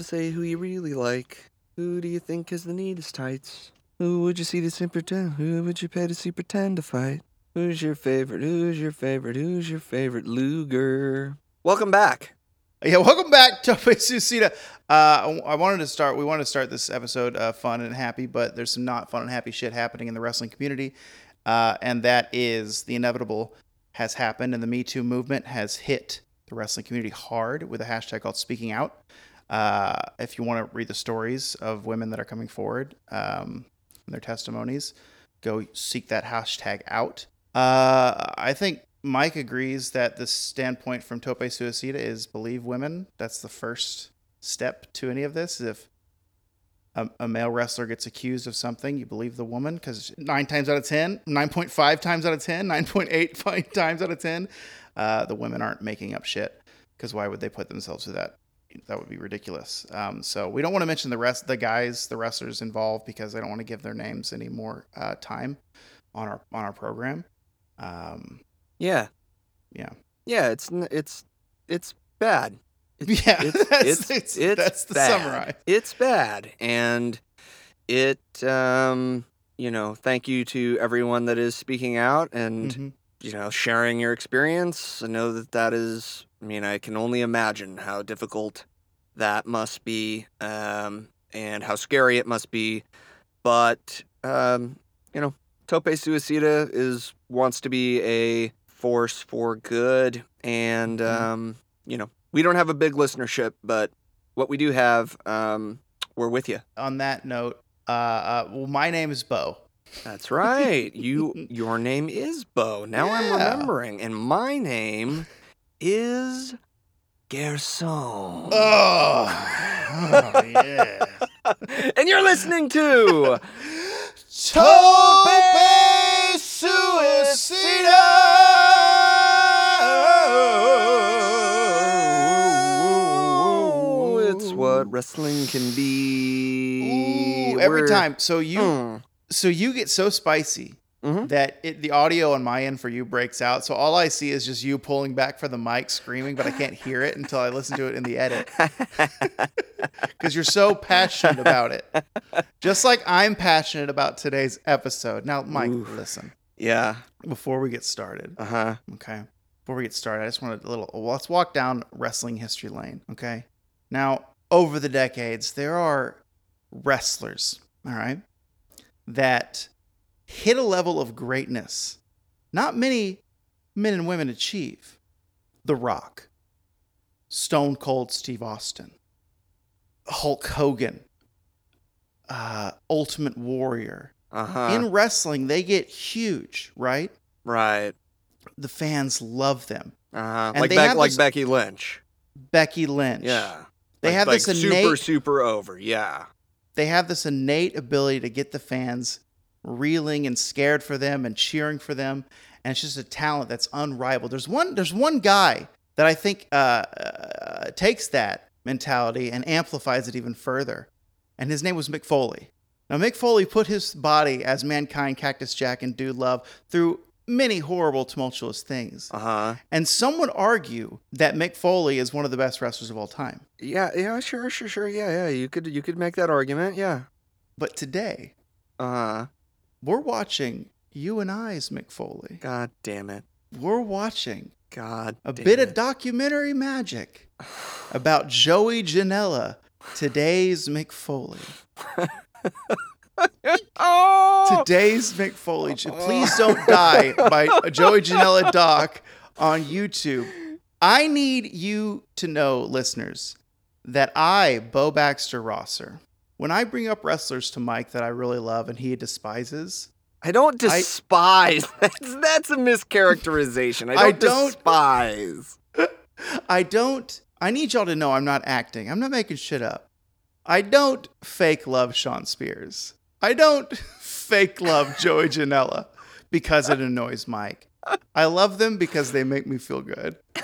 to say who you really like. Who do you think has the neatest tights? Who would you see to see pretend? Who would you pay to see pretend to fight? Who's your favorite? Who's your favorite? Who's your favorite Luger? Welcome back. Yeah, welcome back, Tope Suicida. Uh, I wanted to start. We wanted to start this episode uh, fun and happy, but there's some not fun and happy shit happening in the wrestling community, uh, and that is the inevitable has happened, and the Me Too movement has hit the wrestling community hard with a hashtag called Speaking Out. Uh, if you want to read the stories of women that are coming forward um, and their testimonies, go seek that hashtag out. Uh, I think Mike agrees that the standpoint from Tope Suicida is believe women. That's the first step to any of this. If a, a male wrestler gets accused of something, you believe the woman because nine times out of 10, 9.5 times out of 10, 9.8 times out of 10, uh, the women aren't making up shit because why would they put themselves through that? That would be ridiculous. Um, so we don't want to mention the rest, the guys, the wrestlers involved because I don't want to give their names any more uh, time on our on our program. Um, Yeah, yeah. yeah. It's it's it's bad. It's, Yeah, it's, that's- it's, it's- it's that's the bad. summary. It's bad, and it um you know thank you to everyone that is speaking out and Mhm. You know sharing your experience. I know that that is. I mean, I can only imagine how difficult that must be, um, and how scary it must be. But um, you know, Tope Suicida is wants to be a force for good, and Mhm. um, you know, we don't have a big listenership, but what we do have, um, we're with you. On that note, uh, uh, well, my name is Bo. That's right. You your name is Bo. Now I'm remembering. And my name is Gerson. Oh, oh yeah. and you're listening to Tope Suicida. It's what wrestling can be. Ooh, every We're- time. So you, Mm. So you get so spicy Mhm. that it, the audio on my end for you breaks out. So all I see is just you pulling back for the mic, screaming, but I can't hear it until I listen to it in the edit because you're so passionate about it. Just like I'm passionate about today's episode. Now, Mike, listen. yeah. Before we get started, Uh huh. okay. Before we get started, I just wanted a little. Well, let's walk down wrestling history lane, okay? Now, over the decades, there are wrestlers, all right, that hit a level of greatness not many men and women achieve. The Rock, Stone Cold Steve Austin, Hulk Hogan, uh, Ultimate Warrior. Uh huh. In wrestling, they get huge, right? right. The fans love them. Uh huh. Like Beck, like this- Becky Lynch. Becky Lynch. Yeah. They Like- have like this super, super over. Yeah. They have this innate ability to get the fans reeling and scared for them and cheering for them and it's just a talent that's unrivaled. There's one there's one guy that i think uh, uh, takes that mentality and amplifies it even further and his name was mick foley. Now mick foley put his body as mankind cactus jack and dude love through many horrible tumultuous things Uh huh. and some would argue that mick foley is one of the best wrestlers of all time Yeah. Yeah. Sure. Sure. Sure. Yeah. Yeah. You could. You could make that argument. Yeah. but today Uh huh. we're watching you and I's Mick Foley. God damn it. We're watching God. a bit it. of documentary magic about Joey Janela, today's Mick Foley. oh. Today's Mick Foley. J- Please don't die by Joey Janela doc on YouTube. I need you to know, listeners, that I, Bo Baxter Rosser, when I bring up wrestlers to Mike that I really love and he despises, I don't I- despise. that's that's a mischaracterization. I don't, I don't- despise. I don't. I need y'all to know I'm not acting. I'm not making shit up. I don't fake love Shawn Spears. I don't fake love Joey Janela because it annoys Mike. I love them because they make me feel good.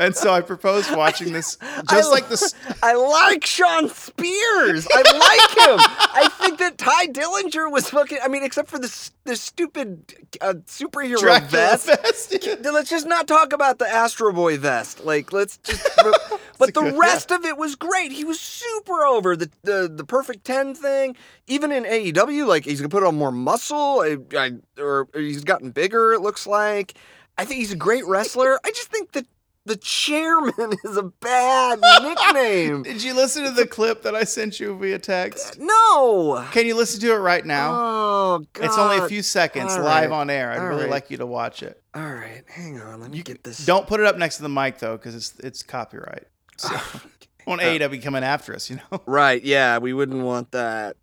And so I proposed watching this, just I- like this. I like Shawn Spears. I like him. I think that Tye Dillinger was fucking. I mean, except for this this stupid uh, superhero Dracula vest. vest. Let's just not talk about the Astro Boy vest. Like, let's just. but the good- rest of it was great. He was super over the the the perfect ten thing. Even in AEW, like he's gonna put on more muscle. I, I, or he's gotten bigger. It looks like. I think he's a great wrestler. I just think that the chairman is a bad nickname. Did you listen to the clip that I sent you via text? No. Can you listen to it right now? Oh God. it's only a few seconds All live right. on air. I'd All really right. like you to watch it. All right, hang on. Let me get this. Don't put it up next to the mic though, because it's it's copyright. So on Uh, AEW coming after us, you know. Right, yeah, we wouldn't want that.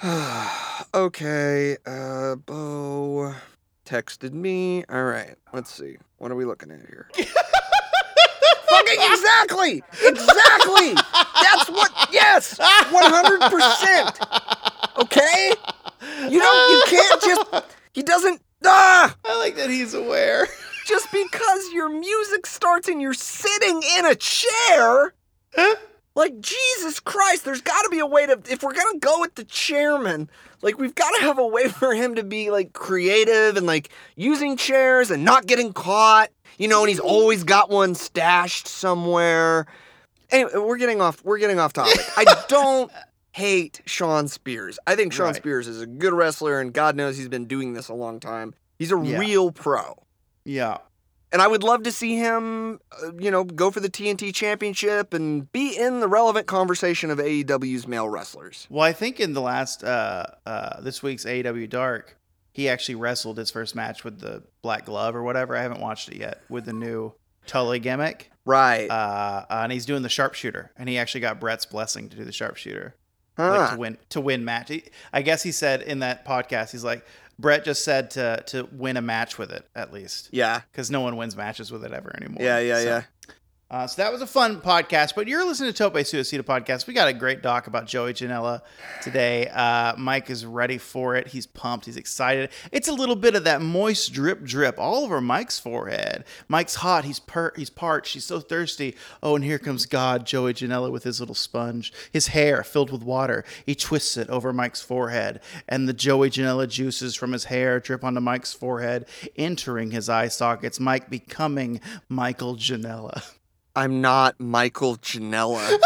okay, uh, Bo texted me. All right, let's see. What are we looking at here? Fucking exactly! Exactly! That's what, yes! 100%! Okay? You don't, you can't just, he doesn't, ah! I like that he's aware. Just because your music starts and you're sitting in a chair, like Jesus Christ, there's got to be a way to. If we're gonna go with the chairman, like we've got to have a way for him to be like creative and like using chairs and not getting caught. You know, and he's always got one stashed somewhere. Anyway, we're getting off. We're getting off topic. I don't hate Shawn Spears. I think Shawn Right. Spears is a good wrestler, and God knows he's been doing this a long time. He's a Yeah. real pro. Yeah. And I would love to see him, uh, you know, go for the TNT championship and be in the relevant conversation of AEW's male wrestlers. Well, I think in the last uh uh this week's AEW Dark, he actually wrestled his first match with the Black Glove or whatever. I haven't watched it yet with the new Tully gimmick. Right. Uh, and he's doing the sharpshooter, and he actually got Brett's blessing to do the sharpshooter. huh. like to win to win match. He, I guess he said in that podcast, he's like Brett just said to to win a match with it at least yeah. because no one wins matches with it ever anymore. Yeah, yeah, So- yeah. Uh, so that was a fun podcast, but you're listening to Tope Suicida podcast. We got a great doc about Joey Janela today. Uh, Mike is ready for it. He's pumped. He's excited. It's a little bit of that moist drip drip all over Mike's forehead. Mike's hot. He's per- he's parched. He's so thirsty. Oh, and here comes God, Joey Janela with his little sponge, his hair filled with water. He twists it over Mike's forehead, and the Joey Janela juices from his hair drip onto Mike's forehead, entering his eye sockets. Mike becoming Michael Janela. I'm not Michael Janela.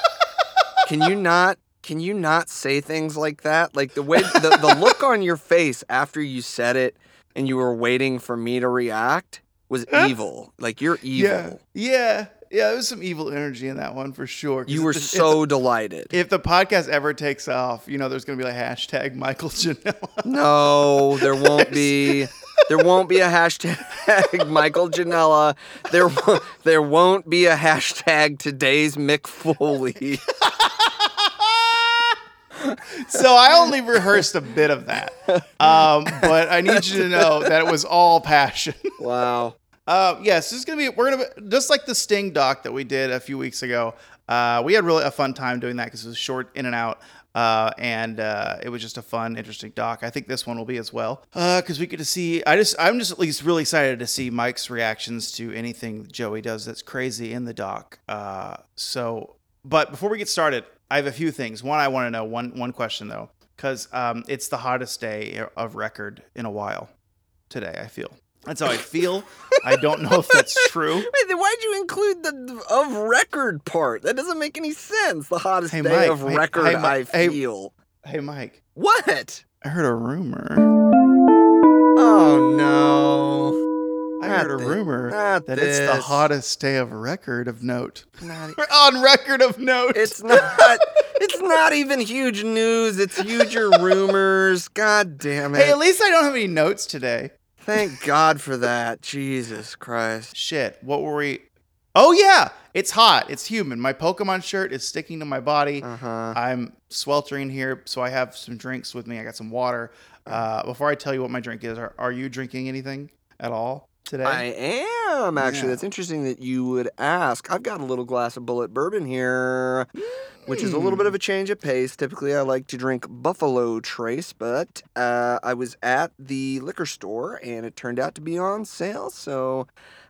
can you not? Can you not say things like that? Like the way the, the look on your face after you said it and you were waiting for me to react was evil. Like you're evil. Yeah, yeah, yeah. There was some evil energy in that one for sure. You were if the- so delighted. If the, if the podcast ever takes off, you know, there's gonna be like hashtag Michael Janela. No, there won't be. There won't be a hashtag Michael Janela. There, there won't be a hashtag today's Mick Foley. so I only rehearsed a bit of that, um, but I need you to know that it was all passion. Wow. Uh, yes, this is gonna be. We're gonna be, just like the Sting doc that we did a few weeks ago. Uh, we had really a fun time doing that because it was short in and out. Uh, and uh, it was just a fun, interesting doc. I think this one will be as well because we get to see. I just, I'm just at least really excited to see Mike's reactions to anything Joey does that's crazy in the doc. Uh, so, but before we get started, I have a few things. One, I want to know one one question though, because um, it's the hottest day of record in a while today. I feel that's how I feel. I don't know if that's true. Wait, then why'd you include the of record part? That doesn't make any sense. The hottest Hey, day Mike, of hey- record hey, I feel. Hey, Mike, What? I heard a rumor. Oh no. I Not heard a rumor not that it's the hottest day of record of note. Not On record of note. It's not. it's not even huge news. It's huger rumors. God damn it! hey, at least I don't have any notes today. Thank God for that. Jesus Christ. Shit, what were we? Oh yeah, it's hot. It's humid. My Pokemon shirt is sticking to my body. Uh huh. I'm sweltering here, so I have some drinks with me. I got some water. Uh, before I tell you what my drink is, are, are you drinking anything at all today? I am actually. Yeah. That's interesting that you would ask. I've got a little glass of Bulleit bourbon here. which is a little bit of a change of pace. Typically, I like to drink Buffalo Trace, but uh, I was at the liquor store and it turned out to be on sale. So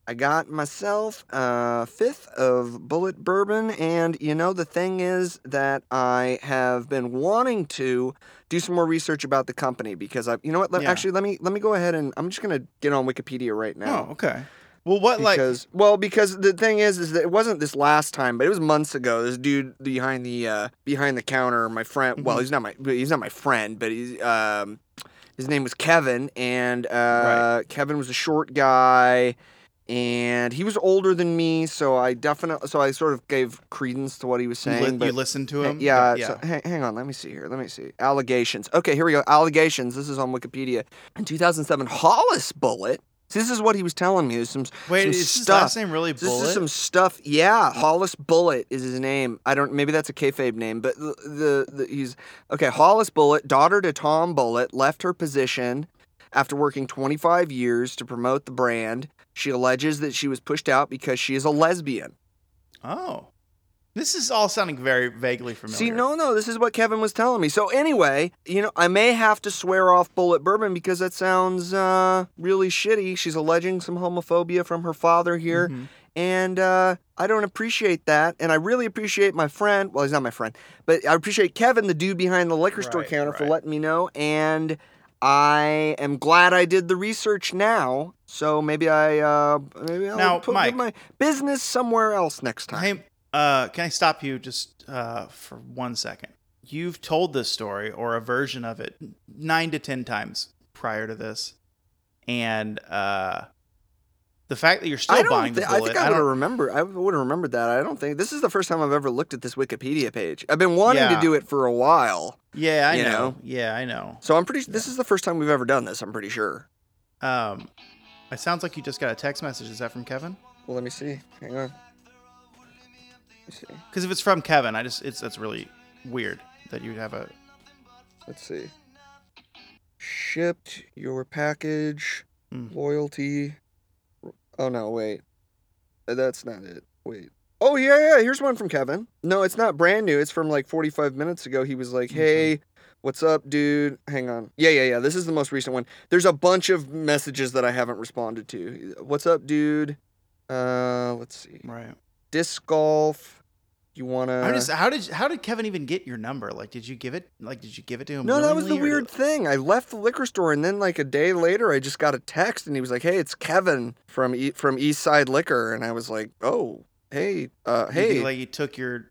I got myself a fifth of Bulleit Bourbon. And you know, the thing is that I have been wanting to do some more research about the company because I, you know what? Let, Yeah. Actually, let me let me go ahead and I'm just gonna get on Wikipedia right now Oh, okay. Well, what like? because well because the thing is is that it wasn't this last time but it was months ago this dude behind the uh behind the counter my friend well Mhm. he's not my he's not my friend but he's um his name was kevin and uh Right. kevin was a short guy and he was older than me so i definitely so i sort of gave credence to what he was You, saying li- you listened to him? yeah, yeah. So, hang, hang on, let me see here. Let me see. Allegations. Okay, here we go. Allegations. This is on Wikipedia. In 2007, Hollis Bulleit. This is what he was telling me. There's some Wait, some is his stuff. last name really Bulleit? This is some stuff. Yeah, Hollis Bulleit is his name. I don't. Maybe that's a kayfabe name, but the, the, the he's okay. Hollis Bulleit, daughter to Tom Bulleit, left her position after working 25 years to promote the brand. She alleges that she was pushed out because she is a lesbian. Oh, this is all sounding very vaguely familiar. See, no, no, this is what Kevin was telling me. So anyway, you know, I may have to swear off Bulleit Bourbon because that sounds uh, really shitty. She's alleging some homophobia from her father here, Mhm. and uh, I don't appreciate that. And I really appreciate my friend. Well, he's not my friend, but I appreciate Kevin, the dude behind the liquor store Right, counter, for letting me know. And I am glad I did the research now. So maybe I uh, maybe I'll Now, put Mike. my business somewhere else next time. Hey, uh, can I stop you just uh, for one second? You've told this story or a version of it nine to ten times prior to this, and uh, the fact that you're still I buying thi- the I think I, would have remembered. I would have remembered that. I don't think this is the first time I've ever looked at this Wikipedia page. I've been wanting Yeah. to do it for a while, yeah, I know. know? yeah, I know. so I'm pretty. This is the first time we've ever done this. I'm pretty sure. Um, it sounds like you just got a text message. Is that from Kevin? Well, let me see. Hang on. Let me see. Because if it's from Kevin, I just it's that's really weird that you'd have a Let's see. Shipped your package. Hmm. Loyalty. Oh no! Wait. That's not it. Wait. Oh yeah, yeah. Here's one from Kevin. No, it's not brand new. It's from like 45 minutes ago. He was like, Okay. "Hey, what's up, dude? Hang on. Yeah, yeah, yeah. This is the most recent one. There's a bunch of messages that I haven't responded to. What's up, dude? Uh, let's see. right. Disc golf. You wanna? I'm just how did how did Kevin even get your number? Like, did you give it? Like, did you give it to him? No, that was the weird thing. I left the liquor store, and then like a day later, I just got a text, and he was like, "Hey, it's Kevin from e- from East Side Liquor," and I was like, "Oh, hey, uh, hey, like you took your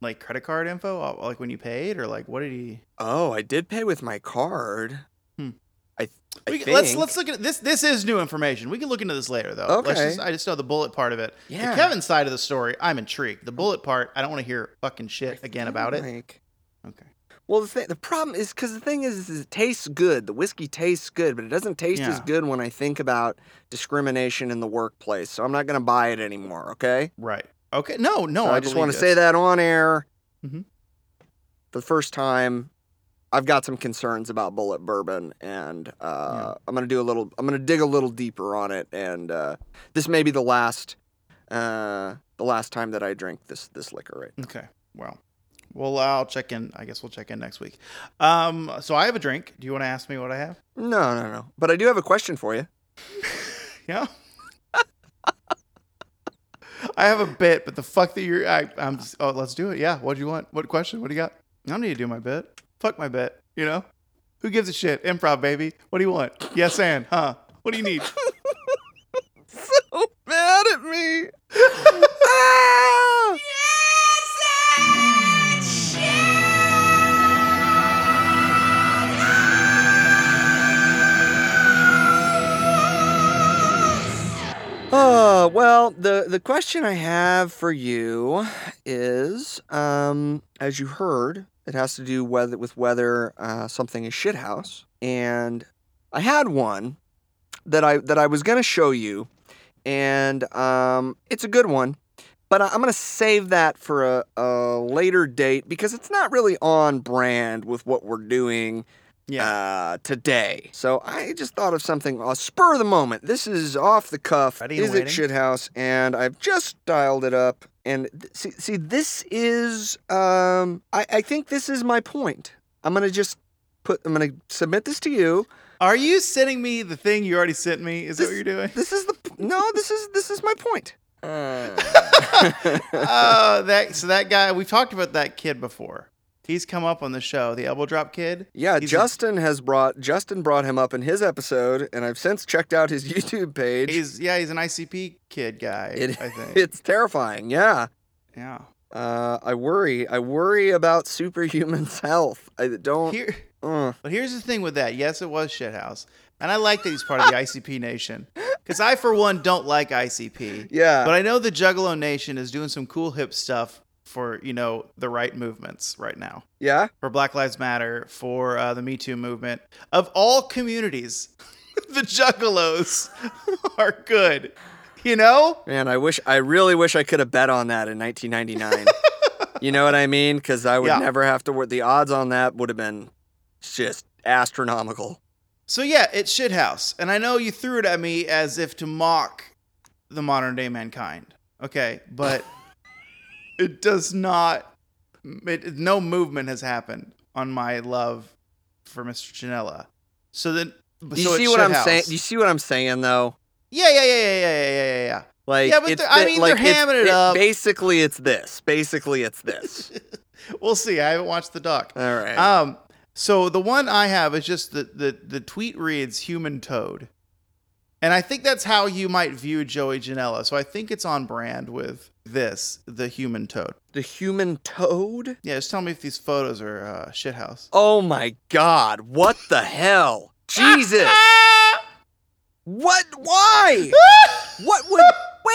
like credit card info, like when you paid, or like what did he? oh, I did pay with my card. Hmm. I, th- I think. let's let's look at this. This is new information. We can look into this later, though. Let's Okay. just, I just know the Bulleit part of it. Yeah. The Kevin side of the story, I'm intrigued. The Bulleit part, I don't want to hear fucking shit I again about it. Okay. Well, the thing, the problem is because the thing is, is, it tastes good. The whiskey tastes good, but it doesn't taste as good when I think about discrimination in the workplace. So I'm not gonna buy it anymore. Okay. Right. Okay. No, no. So I, I, just want to say that on air. Mhm. For the first time, I've got some concerns about Bulleit Bourbon, and uh, I'm gonna do a little. I'm gonna dig a little deeper on it, and uh, this may be the last, uh, the last time that I drink this this liquor. Right. Okay. Well, well, I'll check in. I guess we'll check in next week. Um. So I have a drink. Do you want to ask me what I have? No, no, no. But I do have a question for you. Yeah. I have a bit, but the fuck that you're. I, I'm. Just, oh, let's do it. Yeah. What do you want? What question? What do you got? I don't need to do my bit. Fuck my bit. You know. Who gives a shit? Improv, baby. What do you want? Yes, and huh? What do you need? so mad at me. Oh, well, the, the question I have for you is, um, as you heard, it has to do with whether uh, something is shithouse. And I had one that I that I was gonna show you, and um, it's a good one, but I'm gonna save that for a, a later date because it's not really on brand with what we're doing Yeah. uh, today. So I just thought of something, a spur of the moment. This is off the cuff. Ready is it waiting. Shithouse? And I've just dialed it up, and th- see, see, this is, um, I, I think this is my point. I'm gonna just put, I'm gonna submit this to you. Are you sending me the thing you already sent me? Is that what you're doing? This is the, no, this is, this is my point. Oh, that so that guy we've talked about that kid before. He's come up on the show, the elbow drop kid. Yeah, He's a- Justin has brought Justin brought him up in his episode, and I've since checked out his YouTube page. He's yeah, he's an ICP kid guy. It- I think. it's terrifying. Yeah, yeah. uh, I worry. I worry about superhuman's health. I don't. Here, uh, but here's the thing with that. Yes, it was shithouse, and I like that he's part of the ICP nation because I, for one, don't like ICP. yeah, But I know the Juggalo Nation is doing some cool hip stuff for you know the right movements right now. yeah. for Black Lives Matter, for uh, the Me Too movement. Of all communities, the Juggalos are good. You know? Man, I wish. I really wish I could have bet on that in 1999. you know what I mean? Because I would Yeah. never have to work. The odds on that would have been just astronomical. So yeah, it's shithouse, and I know you threw it at me as if to mock the modern day mankind. Okay, but it does not. It, no movement has happened on my love for Mr. Janela. So then, Do you so see what I'm saying? Do you see what I'm saying though? Yeah, yeah, yeah, yeah, yeah, yeah, yeah, yeah. Like, Yeah, but it's they're- I mean, they're like, it's- hamming it up. Basically, it's this. Basically, it's this. We'll see. I haven't watched the doc. All right. Um, so the one I have is just the, the the tweet reads human toad. And I think that's how you might view Joey Janela. So I think it's on brand with this, the human toad. the human toad. Yeah, just tell me if these photos are uh, shithouse. Oh my God! What the hell? Jesus! What? Why? what would?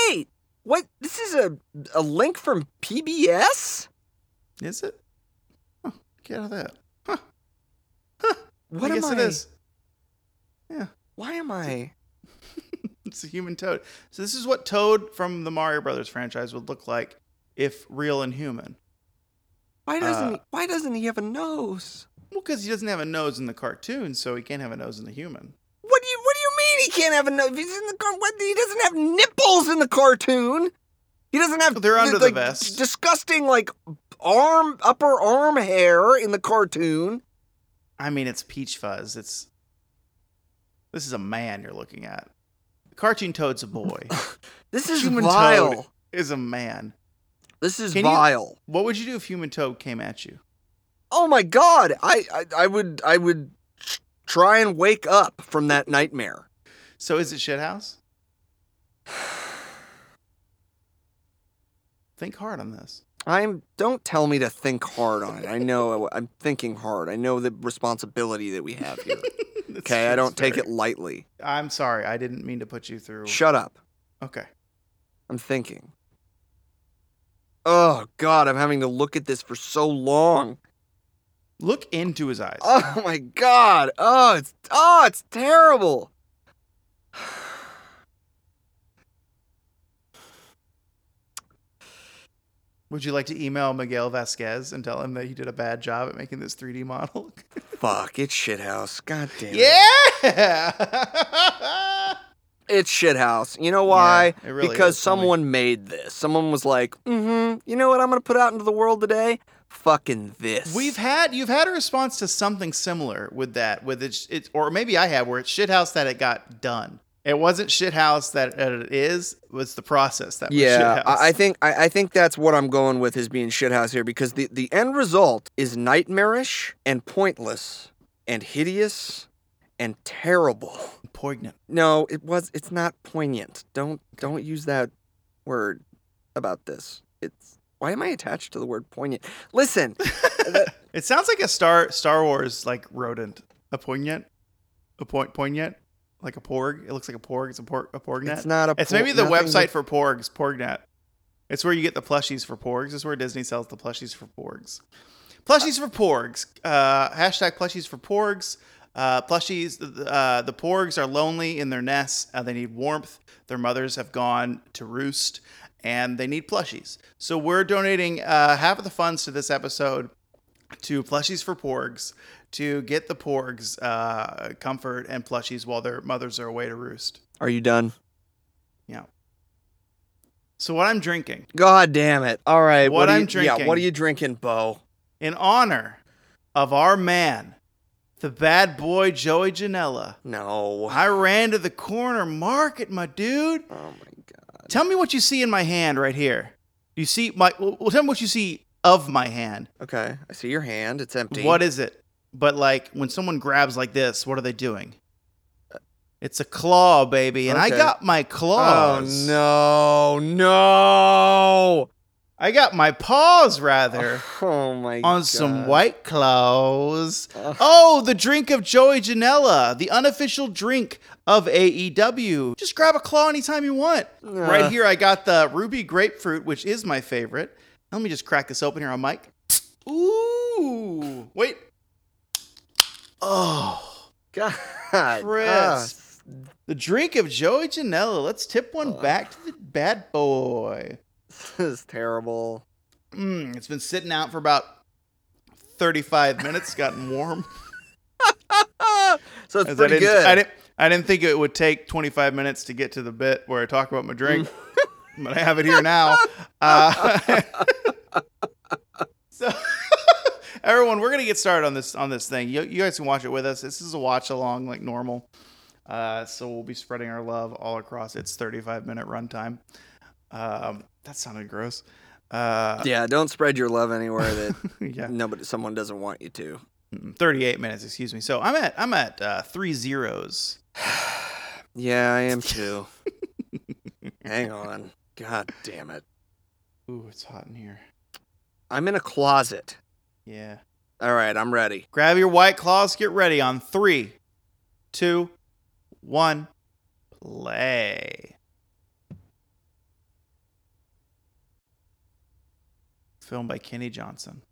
Wait. What? This is a a link from PBS. Is it? Huh, get out of that. Huh. Huh. What I am guess I? it is. Why am I? It's a human toad. So this is what Toad from the Mario Brothers franchise would look like if real and human. Why doesn't Uh, he, Why doesn't he have a nose? Well, because he doesn't have a nose in the cartoon, so he can't have a nose in the human. What do you What do you mean he can't have a nose? He's in the car. What? He doesn't have nipples in the cartoon. He doesn't have. They're under the vest. Disgusting, like arm, upper arm hair in the cartoon. I mean, it's Peach Fuzz. It's this is a man you're looking at. Cartoon Toad's a boy. This is Human vile. Toad is a man. This is Can you- vile. What would you do if Human Toad came at you? Oh my god! I, I I would I would try and wake up from that nightmare. So is it shithouse? Think hard on this. I'm. Don't tell me to think hard on it. I know I'm thinking hard. I know the responsibility that we have here. Okay, I don't take very- it lightly. I'm sorry. I didn't mean to put you through. Shut up. okay. I'm thinking. Oh god, I'm having to look at this for so long. Look into his eyes. Oh my god. Oh, it's oh, it's terrible. Would you like to email Miguel Vasquez and tell him that he did a bad job at making this 3D model? Fuck, it's shithouse. God damn it. yeah. It's shithouse. You know why? it really because someone made this. Someone was like, mm-hmm, you know what I'm gonna put out into the world today? Fucking this. We've had you've had a response to something similar with that with it's, it's or maybe I have where it's shithouse that it got done. It wasn't shithouse that it is. Was the process that was Yeah, shithouse. I, I think I, I think that's what I'm going with is being shithouse here because the, the end result is nightmarish and pointless and hideous and terrible. poignant. No, it was it's not poignant. Don't don't use that word about this. It's why am I attached to the word poignant? Listen, It sounds like a Star Star Wars like rodent. A poignant, a point poignant, like a porg. It looks like a porg. It's a porg. A porgnet. it's not a. Porg. It's maybe the website that- for porgs, Porgnet. It's where you get the plushies for porgs. It's where Disney sells the plushies for porgs. Plushies for porgs. Uh, hashtag plushies for porgs. Uh, plushies. Uh, the porgs are lonely in their nests. Uh, they need warmth. Their mothers have gone to roost, and they need plushies. So we're donating uh, half of the funds to this episode to plushies for porgs to get the porgs uh, comfort and plushies while their mothers are away to roost. Are you done? Yeah. So what I'm drinking God damn it! All right, What are I'm you, Yeah, drinking. what are you drinking, Bo? in honor of our man, the bad boy Joey Janela. No. I ran to the corner market, my dude. Oh my god. Tell me what you see in my hand right here. You see my well, tell me what you see of my hand. Okay, I see your hand. It's empty. What is it? But like when someone grabs like this, what are they doing? It's a claw, baby, and I got my oh, claws. Oh no, no! I got my paws rather Oh my god. on some white claws. Ugh. Oh, the drink of Joey Janela, the unofficial drink of AEW. Just grab a claw anytime you want. Right here, I got the ruby grapefruit, which is my favorite. Let me just crack this open here on mic. Ooh, wait. Oh, God. Chris. the drink of Joey Janela. Let's tip one Ugh. back to the bad boy. This is terrible. Mm, it's been sitting out for about 35 minutes, gotten warm. so it's pretty I didn't, good. I didn't, I didn't think it would take 25 minutes to get to the bit where I talk about my drink, but I have it here now. Uh, so, everyone, we're gonna get started on this on this thing. You, you guys can watch it with us. This is a watch along like normal. Uh, so we'll be spreading our love all across its 35 minute runtime. Um, that sounded gross. Uh, yeah, don't spread your love anywhere that yeah. nobody, someone doesn't want you to. Mm, 38 minutes, excuse me. So I'm at I'm at uh, three zeros. Yeah, I am too. Hang on. God damn it. Ooh, it's hot in here. I'm in a closet. Yeah. All right, I'm ready. Grab your white claws. Get ready on three, two, one, play. Filmed by Kenny Johnson,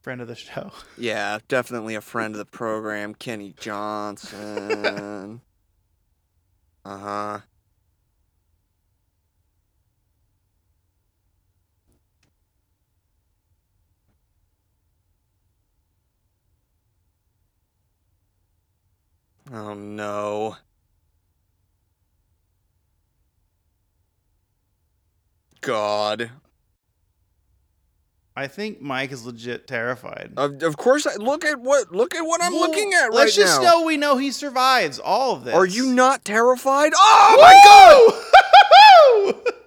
friend of the show. Yeah, definitely a friend of the program, Kenny Johnson. uh huh. Oh no. God. I think Mike is legit terrified. Of, of course, I, look at what look at what I'm Well, looking at right now. Let's just know we know he survives all of this. Are you not terrified? Oh my god! god!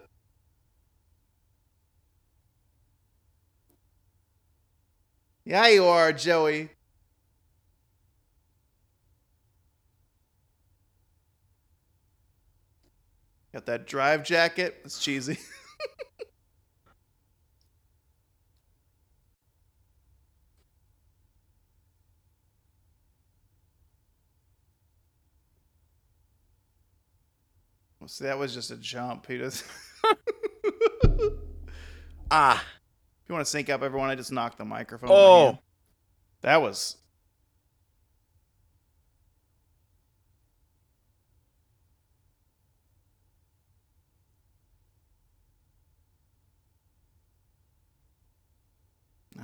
yeah, you are, Joey. Got that drive jacket. It's cheesy. Well, see, that was just a jump. He just. Ah, If you want to sync up, everyone, I just knocked the microphone. Oh. that was.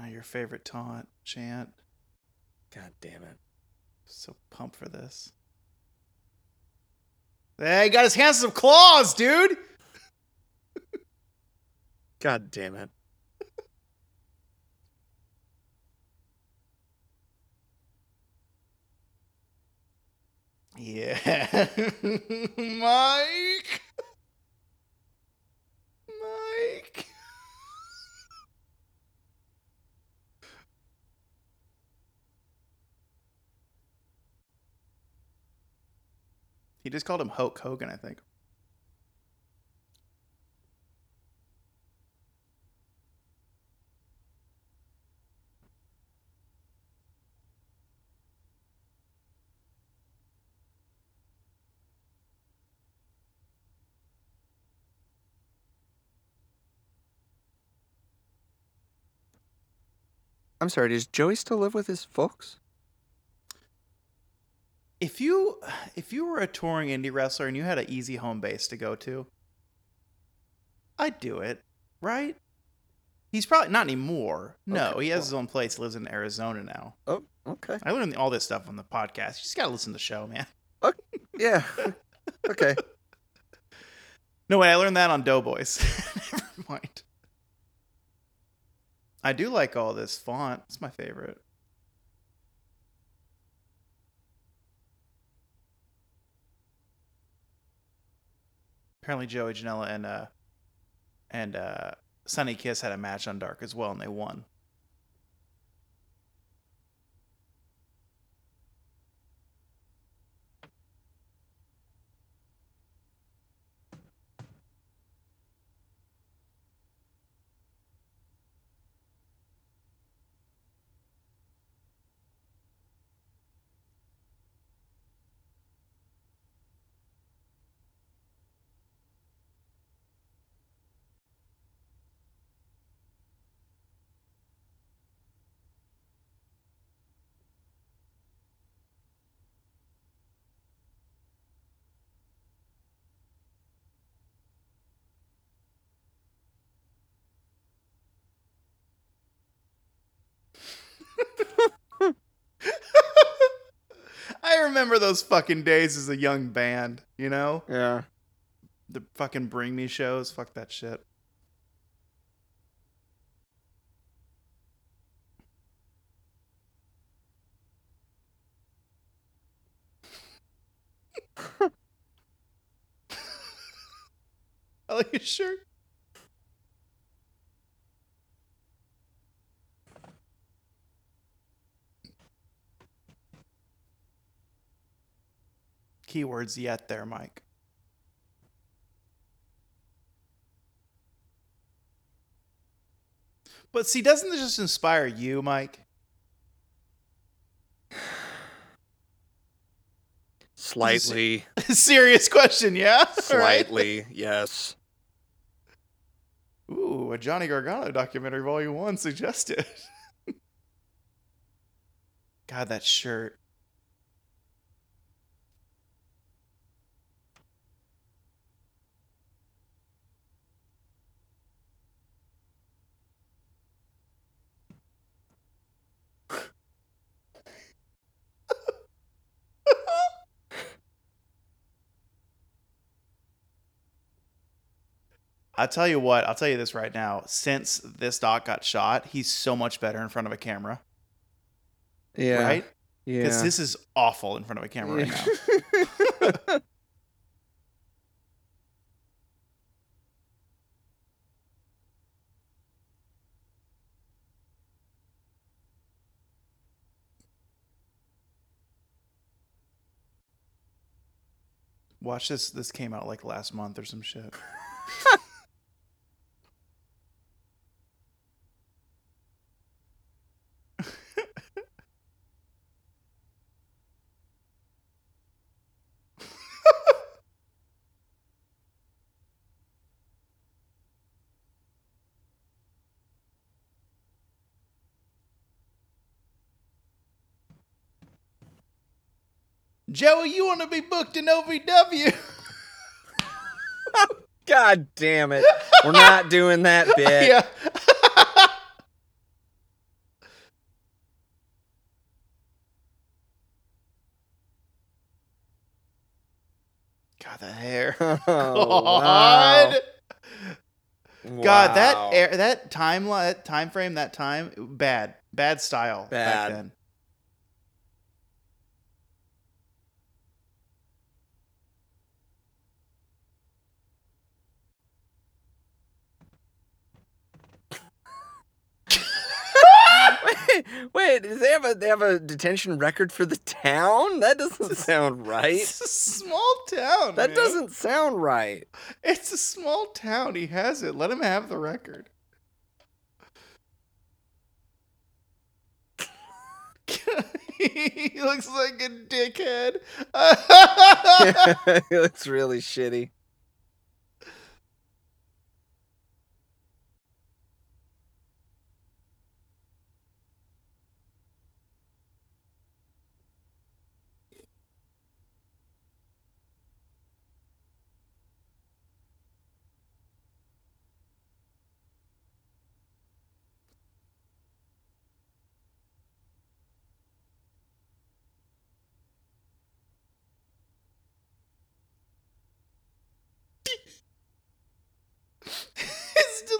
Ah, your favorite taunt chant. god damn it! So pumped for this. Hey, he got his hands some claws, dude. God damn it! Yeah. Mike. Mike. He just called him Hulk Hogan, I think. I'm sorry. Does Joey still live with his folks? If you if you were a touring indie wrestler and you had an easy home base to go to, I'd do it, right? He's probably not anymore. No, Okay, he has well- his own place. Lives in Arizona now. Oh, okay. I learned all this stuff on the podcast. You just gotta listen to the show, man. Okay. Yeah. okay. No, way. I learned that on Doughboys. Never mind. I do like all this font. It's my favorite. Apparently, Joey Janela and uh and uh Sonny Kiss had a match on Dark as well, and they won. I remember those fucking days as a young band, you know? Yeah. The fucking Bring Me shows. Fuck that shit. I like your shirt. Keywords yet there, Mike. But see, doesn't this just inspire you, Mike? Slightly. Serious question, yeah? Right. Slightly, yes. Ooh, a Johnny Gargano documentary, Volume 1 suggested. God, that shirt. I'll tell you what, I'll tell you this right now. Since this doc got shot, he's so much better in front of a camera, Yeah. right? Yeah. Because this is awful in front of a camera right now. Watch this. This came out like last month or some shit. Joey, you want to be booked in OVW? God damn it. We're not doing that bit. yeah. God, the hair. Oh, God. wow. God, that air, that timeline, that time frame, that time, bad, bad style back Bad. then. Wait, wait, does they have a they have a detention record for the town? That doesn't sound right. It's a small town. That man. doesn't sound right. It's a small town. He has it. Let him have the record. he looks like a dickhead. he looks really shitty.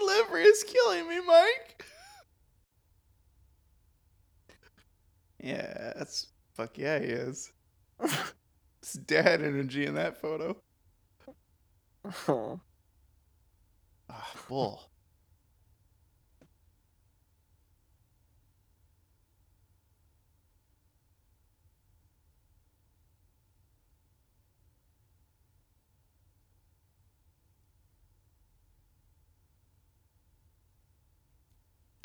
Is killing me, Mike. yeah, that's fuck yeah, he is. It's dad energy in that photo. Oh. Ah, bull.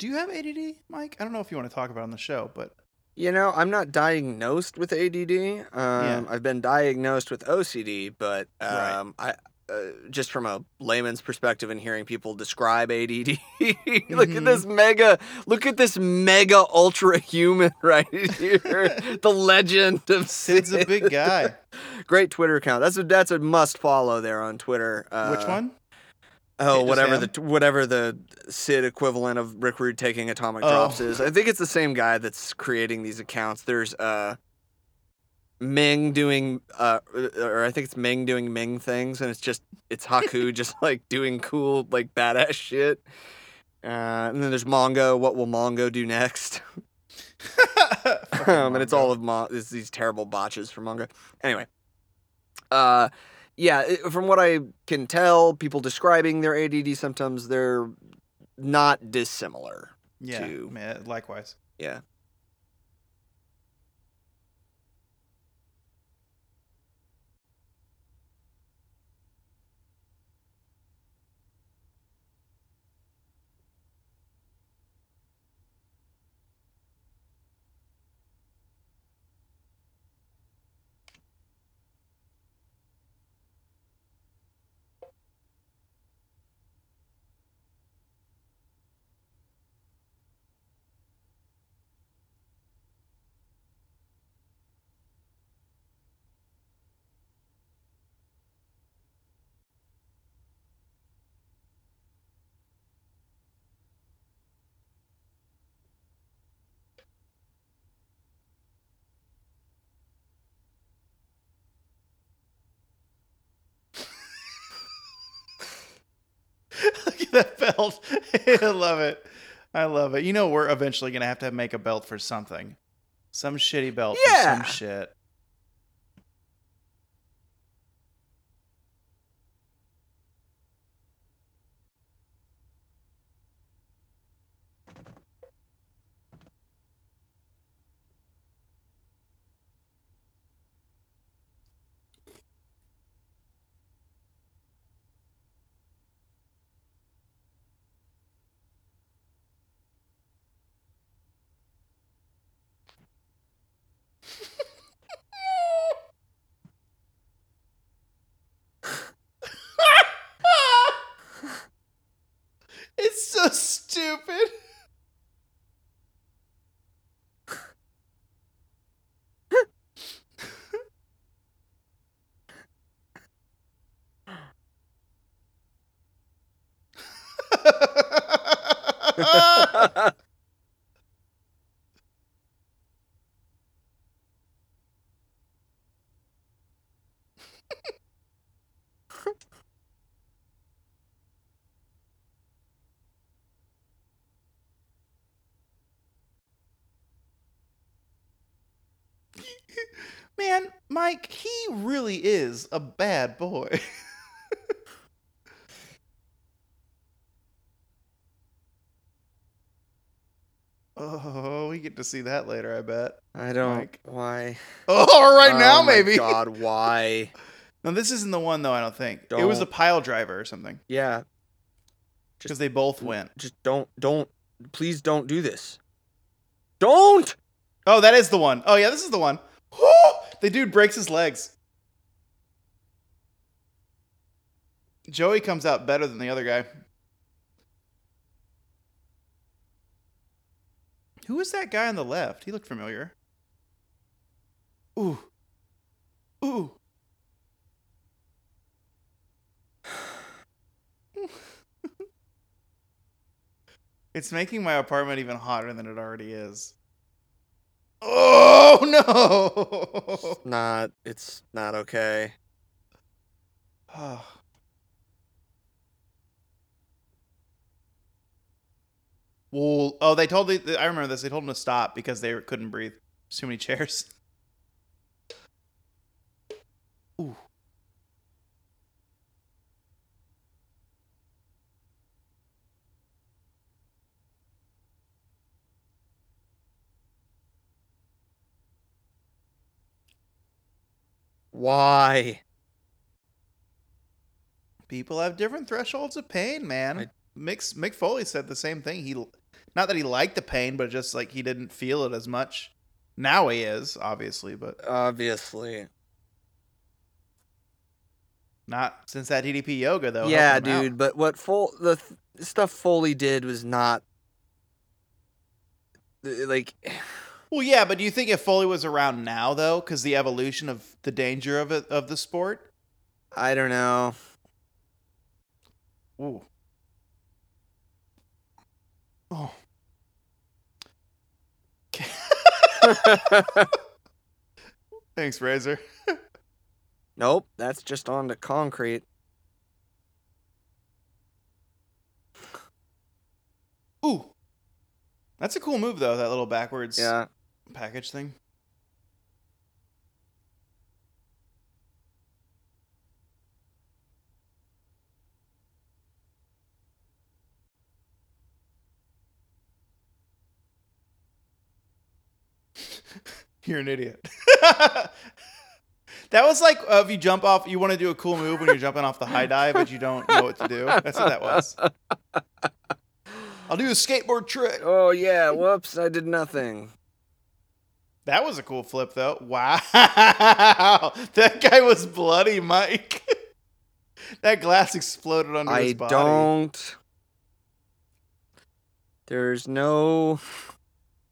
Do you have ADD, Mike? I don't know if you want to talk about it on the show, but You know, I'm not diagnosed with ADD. Um, I've been diagnosed with OCD, but Right. um, I uh, just from a layman's perspective and hearing people describe ADD, look Mhm. at this mega, look at this mega ultra human right here, the legend of Sid's a big guy. Great Twitter account. That's a that's a must follow there on Twitter. Uh, Which one? Oh, whatever the whatever the Sid equivalent of Rick Rude taking atomic Oh. drops is. I think it's the same guy that's creating these accounts. There's uh Meng doing uh or I think it's Meng doing Meng things and it's just it's Haku just like doing cool like badass shit. Uh, and then there's Mongo. What will Mongo do next? Um, and it's all of Mon- it's these terrible botches from Mongo. Anyway, uh, yeah, it- from what I can tell, people describing their ADD symptoms, they're not dissimilar. yeah, to- man, likewise. Yeah. Look at that belt. I love it. I love it. You know, we're eventually gonna have to make a belt for something. Some shitty belt for Yeah. some shit. it's so stupid. Man, Mike, he really is a bad boy. oh, we get to see that later, I bet. I don't. Mike. Why? Oh, right now, Oh my maybe. God, why? No, this isn't the one though. I don't think it was the Don't. pile driver or something Yeah, because they both went. just don't, don't, please don't do this. Don't. Oh, that is the one. Oh yeah, this is the one. Woo! The dude breaks his legs. Joey comes out better than the other guy. Who is that guy on the left? He looked familiar. Ooh. Ooh. it's making my apartment even hotter than it already is. Oh no! Not. It's not okay. Oh. Well, oh, they told the, I remember this. They told him to stop because they couldn't breathe. There's too many chairs. Ooh. Why? People have different thresholds of pain, man. I- Mick Mick Foley said the same thing. He, not that he liked the pain, but just like he didn't feel it as much. Now he is obviously, but Obviously. not since that DDP yoga though. yeah, him out. dude. But what Fol- the th- stuff Foley did was not like. Well, yeah, but do you think if Foley was around now though, because the evolution of the danger of it of the sport? I don't know. Ooh. Oh. Thanks, Razor. nope, that's just on the concrete. Ooh. That's a cool move though, that little backwards Yeah. Package thing. You're an idiot. that was like uh, if you jump off, you want to do a cool move when you're jumping off the high dive, but you don't know what to do. That's what that was. I'll do a skateboard trick. Oh yeah. Whoops! I did nothing. That was a cool flip, though. Wow. That guy was bloody, Mike. that glass exploded under his I body. don't. There's no.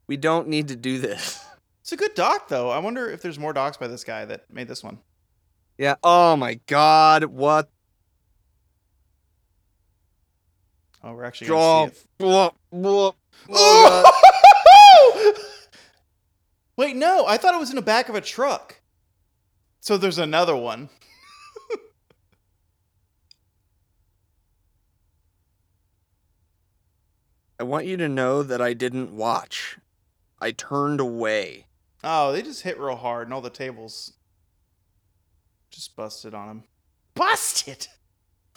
We don't need to do this. It's a good doc, though. I wonder if there's more docs by this guy that made this one. Yeah. Oh my God. What? Oh, we're actually going to see it. Oh, God. Oh! Wait, no. I thought it was in the back of a truck. So there's another one. I want you to know that I didn't watch. I turned away. Oh, they just hit real hard, and all the tables just busted on him. Busted?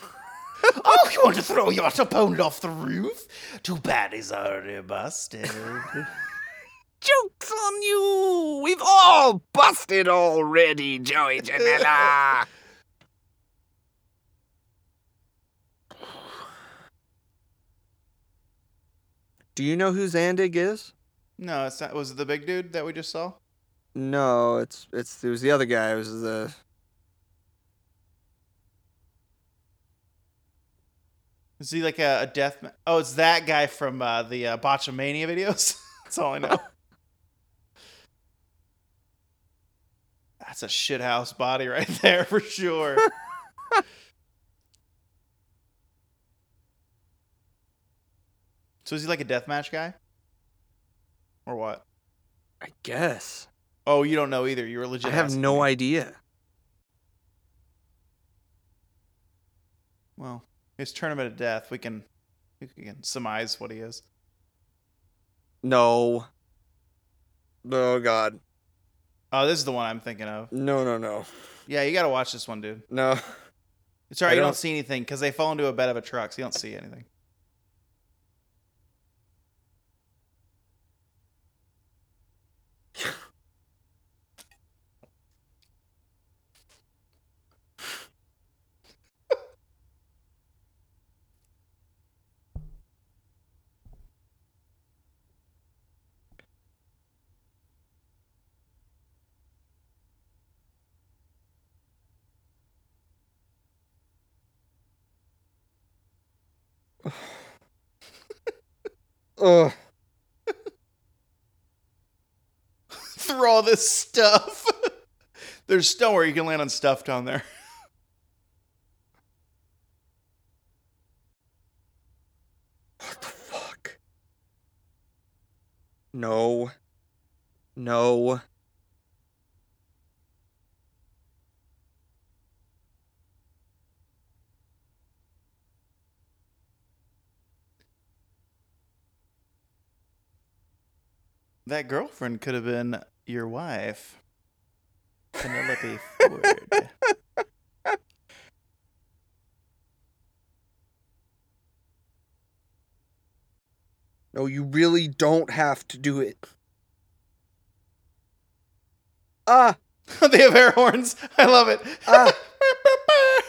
oh, you want to throw your opponent off the roof? Too bad he's already busted. Joke's on you! We've all busted already, Joey Janela! Do you know who Zandig is? no, it's not. Was it the big dude that we just saw? No, it's it's it was the other guy. It was the Is he like a, a death? Ma- oh, it's that guy from uh, the uh, Botchamania videos. That's all I know. That's a shithouse body right there for sure. so is he like a deathmatch guy? Or what? I guess. Oh, you don't know either. You were legit. I have no me. idea. Well, his tournament of death. We can we can surmise what he is. No. Oh God. Oh, this is the one I'm thinking of. No, no, no, Yeah, you got to watch this one, dude. no. It's alright. I You don't don't- see anything because they fall into a bed of a truck, so you don't see anything. Ugh. Through all this stuff. There's don't you can land on stuff down there. What the fuck? No. No. That girlfriend could have been your wife, Penelope Ford. No, you really don't have to do it. Ah, they have air horns. I love it. ah.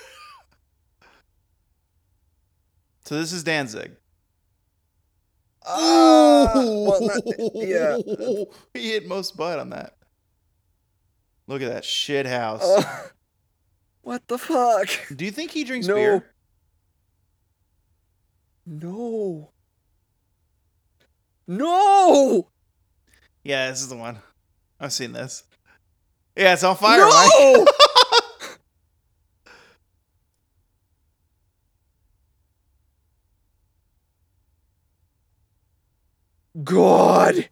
so this is Danzig. Ah. Well, yeah. he hit most butt on that. Look at that shit house. Uh, what the fuck? Do you think he drinks No. beer? No. No. Yeah, this is the one. I've seen this. Yeah, it's on fire. No. God.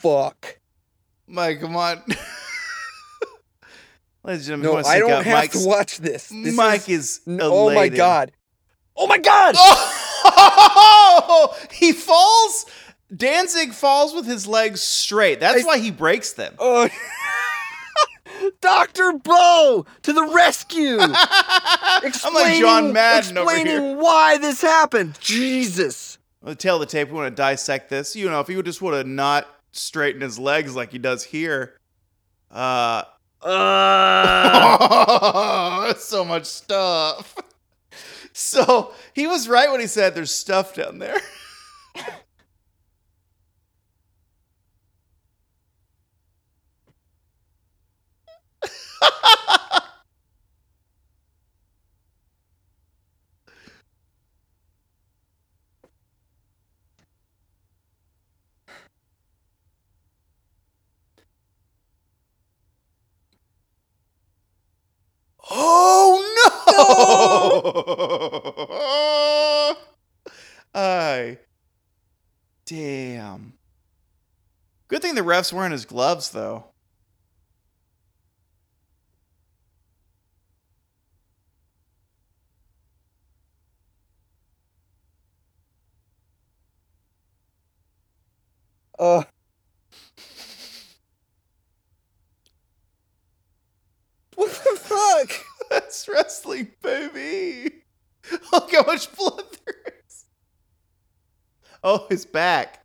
Fuck. Mike, come on. Ladies and gentlemen, No, I don't have Mike's. to watch this. this Mike is, is. oh my god. Oh my god. Oh! he falls. Danzig falls with his legs straight. That's I- why he breaks them. Oh. Dr. Bo to the rescue. I'm like Explaining- John Madden over explaining here. why this happened. Jesus. Well, tail of the tape. We want to dissect this. You know, if he would just would have not straightened his legs like he does here. Uh, Uh, so much stuff. So he was right when he said there's stuff down there. Oh no! I damn. Good thing the ref's wearing his gloves though. uh, what the fuck? That's wrestling, baby. Look how much blood there is. Oh, his back.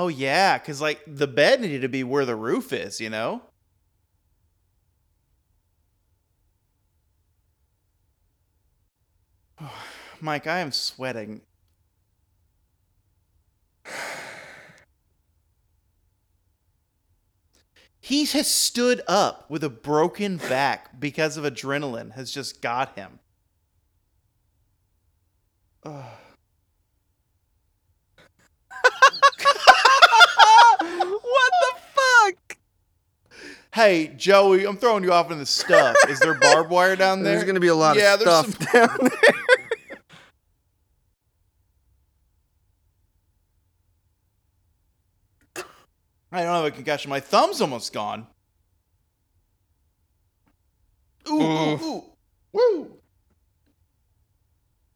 Oh yeah, because like the bed needed to be where the roof is, you know. Mike, I am sweating. He has stood up with a broken back because of adrenaline has just got him. Ugh. what the fuck? Hey, Joey, I'm throwing you off in the stuff. Is there barbed wire down there? There's gonna be a lot Yeah, of there's stuff down there. I don't have a concussion. My thumb's almost gone. Ooh, ooh, ooh. Woo.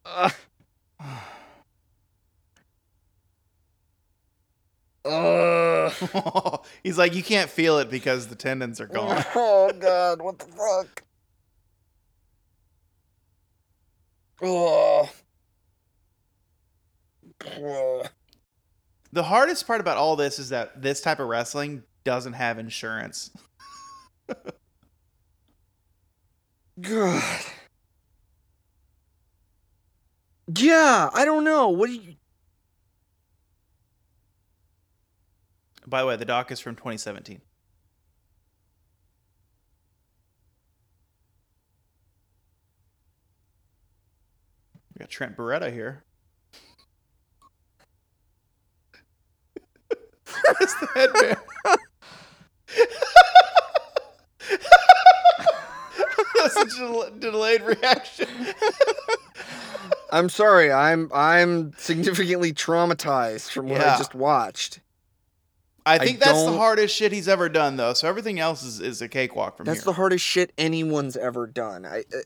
Uh, uh, He's like, you can't feel it because the tendons are gone. oh god, what the fuck? Oh. The hardest part about all this is that this type of wrestling doesn't have insurance. God. Yeah, I don't know. What do you? By the way, the doc is from 2017. We got Trent Beretta here. It's the headband. That's such a del- delayed reaction. I'm sorry. I'm I'm significantly traumatized from what Yeah. I just watched. I think that's the hardest shit he's ever done, though. So everything else is, is a cakewalk from That's here. That's the hardest shit anyone's ever done. I. Uh,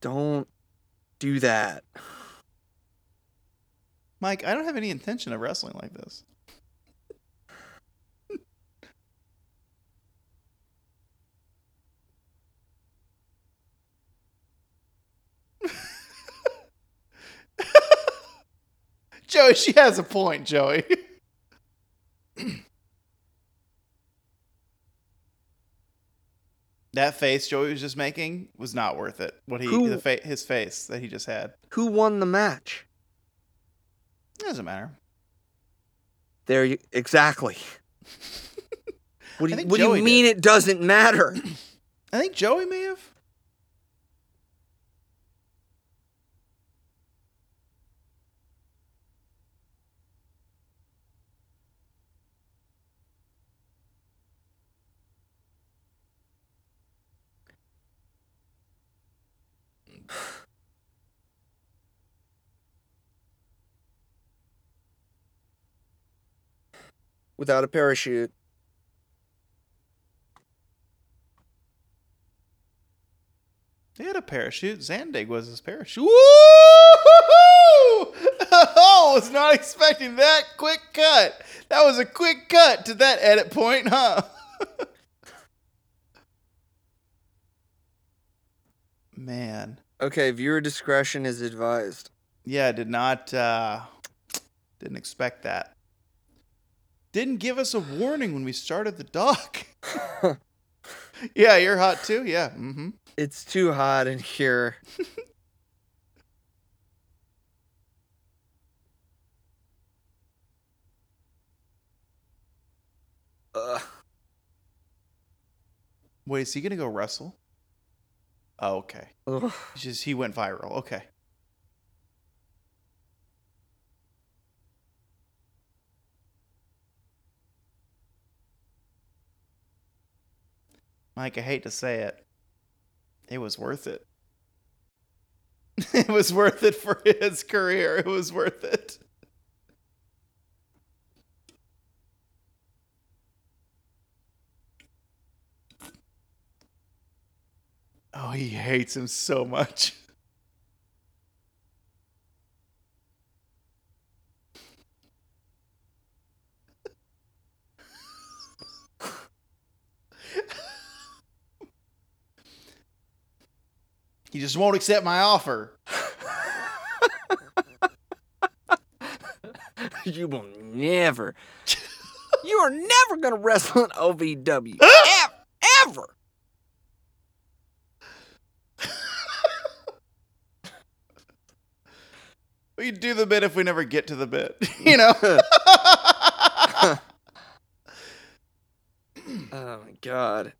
don't do that. Mike, I don't have any intention of wrestling like this. Joey, she has a point, Joey. that face Joey was just making was not worth it. What he Who- the fa- his face that he just had. Who won the match? It doesn't matter. There you exactly. What do I you, think what do Joey you mean it doesn't matter? I think Joey may have. Without a parachute. He had a parachute. Zandig was his parachute. Woo! Oh, was not expecting that quick cut. That was a quick cut to that edit point, huh? Man. Okay, viewer discretion is advised. Yeah, did not uh didn't expect that. Didn't give us a warning when we started the doc. yeah, you're hot too. Yeah. Mm-hmm. It's too hot in here. Wait, is he gonna go wrestle? Oh, okay. Ugh. It's just he went viral. Okay. Mike, I hate to say it. It was worth it. it was worth it for his career. It was worth it. Oh, he hates him so much. he just won't accept my offer. you will never. you are never gonna wrestle in OVW. ever, ever. We do the bit if we never get to the bit, you know. Oh my god.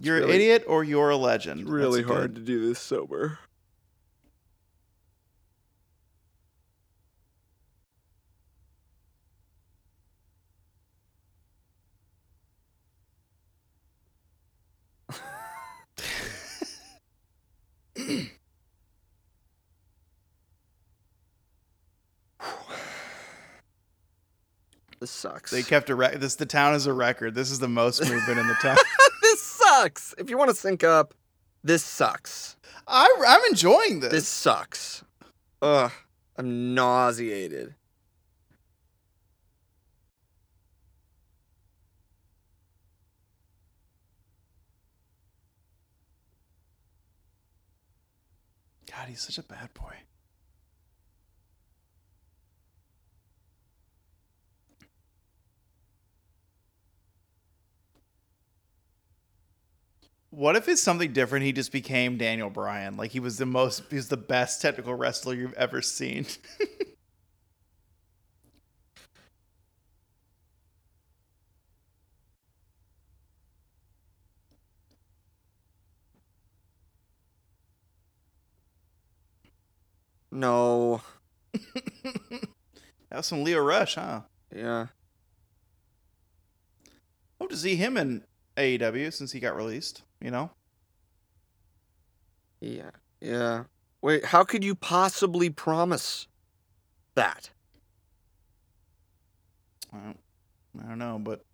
You're an idiot or you're a legend. Really That's hard good. to do this sober. This sucks. They kept a rec- this. The town is a record. This is the most we've in the town. sucks. If you want to sync up, this sucks. I, I'm enjoying this. This sucks. Ugh. I'm nauseated. God, he's such a bad boy. What if it's something different? He just became Daniel Bryan. Like he was the most, he was the best technical wrestler you've ever seen. No. that was some Lio Rush, huh? Yeah. Hope to see him in AEW since he got released. You know. Yeah. Yeah. Wait, how could you possibly promise that? I don't, I don't know, but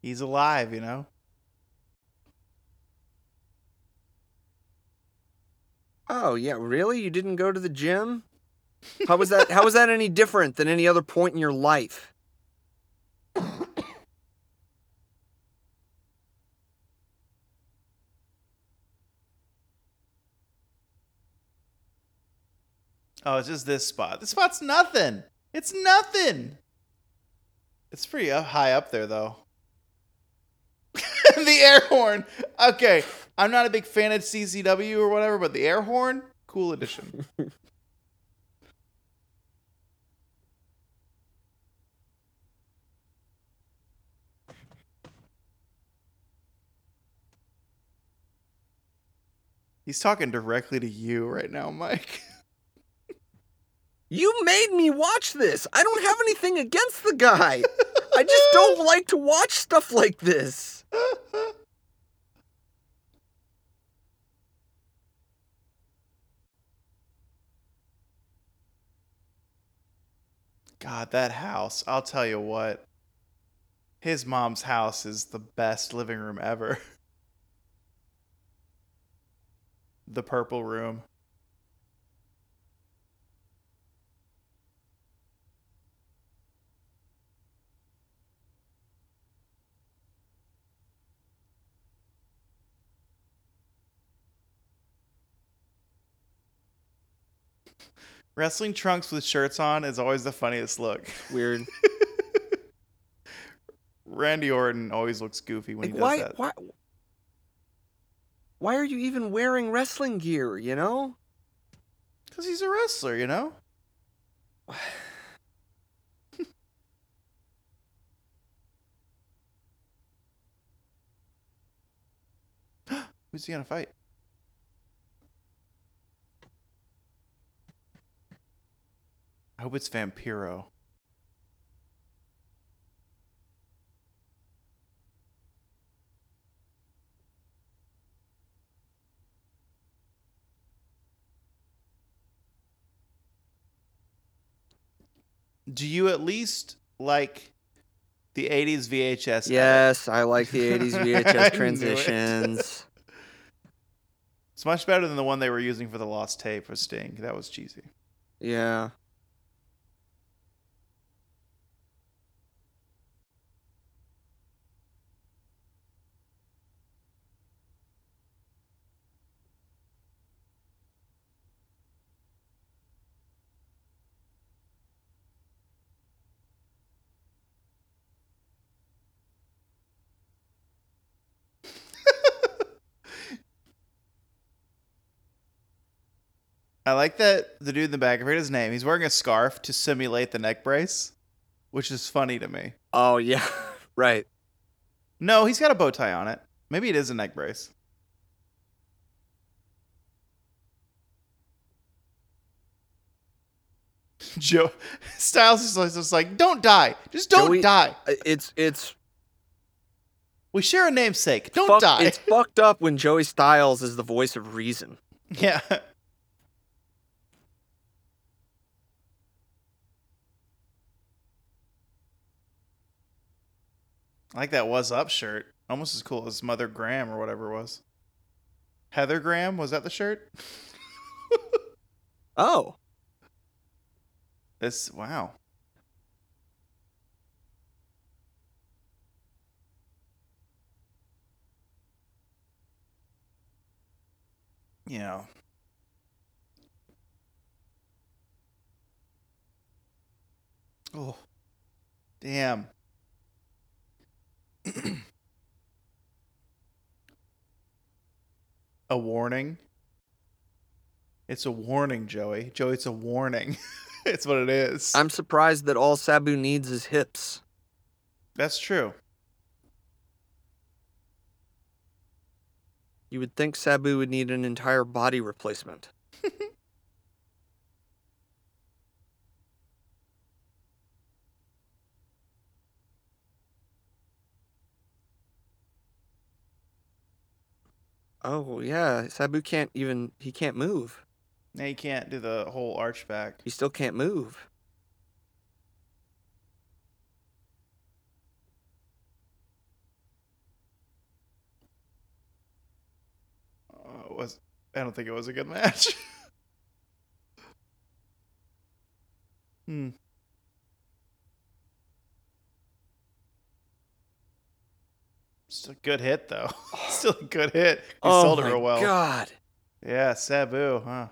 he's alive. You know. Oh, yeah, really? You didn't go to the gym? How was that how was that any different than any other point in your life? Oh, it's just this spot. This spot's nothing. It's nothing. It's pretty up, high up there, though. the air horn. Okay, I'm not a big fan of CZW or whatever, but the air horn, cool addition. He's talking directly to you right now, Mike. You made me watch this. I don't have anything against the guy. I just don't like to watch stuff like this. God, that house. I'll tell you what. His mom's house is the best living room ever. the purple room. Wrestling trunks with shirts on is always the funniest look. Weird. Randy Orton always looks goofy when Like he does why that. why why are you even wearing wrestling gear, you know? Because he's a wrestler, you know? Who's he gonna fight? I hope it's Vampiro. Do you at least like the 80s VHS? edit? Yes, I like the 80s I knew it. VHS transitions. It's much better than the one they were using for the lost tape for Sting. That was cheesy. yeah. I like that the dude in the back, I forget his name, he's wearing a scarf to simulate the neck brace, which is funny to me. Oh yeah. right. No, he's got a bow tie on it. Maybe it is a neck brace. Joe Styles is like- just like, don't die. Just don't Joey- die. Uh, it's it's We share a namesake. Don't fuck- die. It's fucked up when Joey Styles is the voice of reason. Yeah. I like that was up shirt. Almost as cool as Mother Graham or whatever it was. Heather Graham, was that the shirt? Oh. This wow. You know. Oh. Damn. a warning. It's a warning, Joey. Joey, it's a warning. it's what it is. I'm surprised that all Sabu needs is hips. That's true. You would think Sabu would need an entire body replacement. Oh yeah, Sabu can't even he can't move. Now you can't do the whole arch back. He still can't move. Uh, it was I don't think it was a good match. hmm. Still a good hit though. Oh. Still a good hit. He oh sold it real well. Oh god. Yeah, Sabu, huh?